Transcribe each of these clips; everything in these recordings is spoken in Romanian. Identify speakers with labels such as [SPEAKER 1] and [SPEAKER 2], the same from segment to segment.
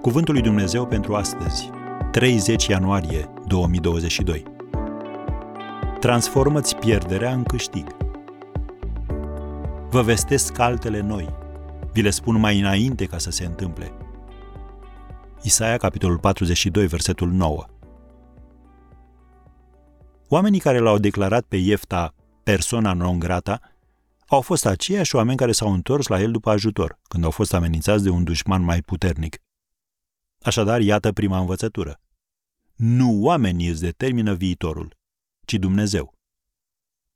[SPEAKER 1] Cuvântul lui Dumnezeu pentru astăzi, 30 ianuarie 2022. Transformă-ți pierderea în câștig. Vă vestesc altele noi. Vi le spun mai înainte ca să se întâmple. Isaia, capitolul 42, versetul 9. Oamenii care l-au declarat pe Iefta persona non grata au fost aceiași oameni care s-au întors la el după ajutor, când au fost amenințați de un dușman mai puternic. Așadar, iată prima învățătură. Nu oamenii îți determină viitorul, ci Dumnezeu.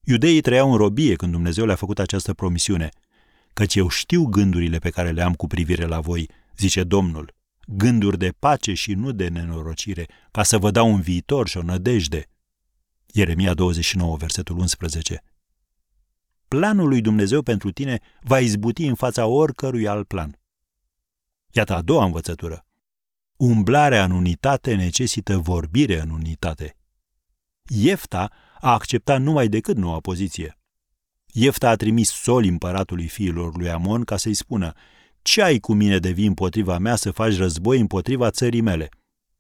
[SPEAKER 1] Iudeii trăiau în robie când Dumnezeu le-a făcut această promisiune, căci eu știu gândurile pe care le am cu privire la voi, zice Domnul, gânduri de pace și nu de nenorocire, ca să vă dau un viitor și o nădejde. Ieremia 29, versetul 11. Planul lui Dumnezeu pentru tine va izbuti în fața oricărui alt plan. Iată a doua învățătură. Umblarea în unitate necesită vorbire în unitate. Iefta a acceptat numai decât noua poziție. Iefta a trimis soli împăratului fiilor lui Amon ca să-i spună Ce ai cu mine de vii împotriva mea să faci război împotriva țării mele?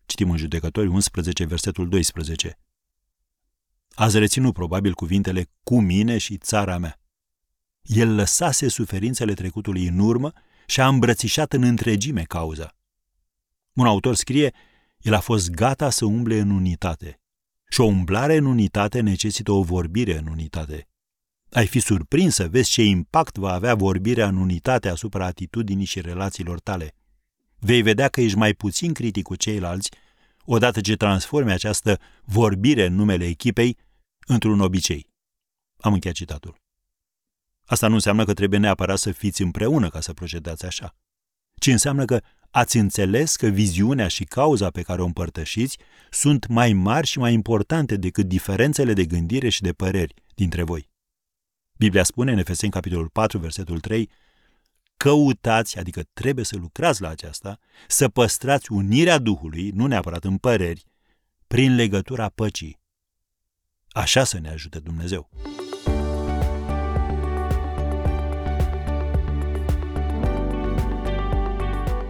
[SPEAKER 1] Citim în Judecători 11, versetul 12. Ați reținut probabil cuvintele cu mine și țara mea. El lăsase suferințele trecutului în urmă și a îmbrățișat în întregime cauza. Un autor scrie, el a fost gata să umble în unitate. Și o umblare în unitate necesită o vorbire în unitate. Ai fi surprins să vezi ce impact va avea vorbirea în unitate asupra atitudinii și relațiilor tale. Vei vedea că ești mai puțin critic cu ceilalți odată ce transformi această vorbire în numele echipei într-un obicei. Am încheiat citatul. Asta nu înseamnă că trebuie neapărat să fiți împreună ca să procedați așa, ci înseamnă că ați înțeles că viziunea și cauza pe care o împărtășiți sunt mai mari și mai importante decât diferențele de gândire și de păreri dintre voi. Biblia spune în Efeseni capitolul 4, versetul 3, căutați, adică trebuie să lucrați la aceasta, să păstrați unirea Duhului, nu neapărat în păreri, prin legătura păcii. Așa să ne ajute Dumnezeu.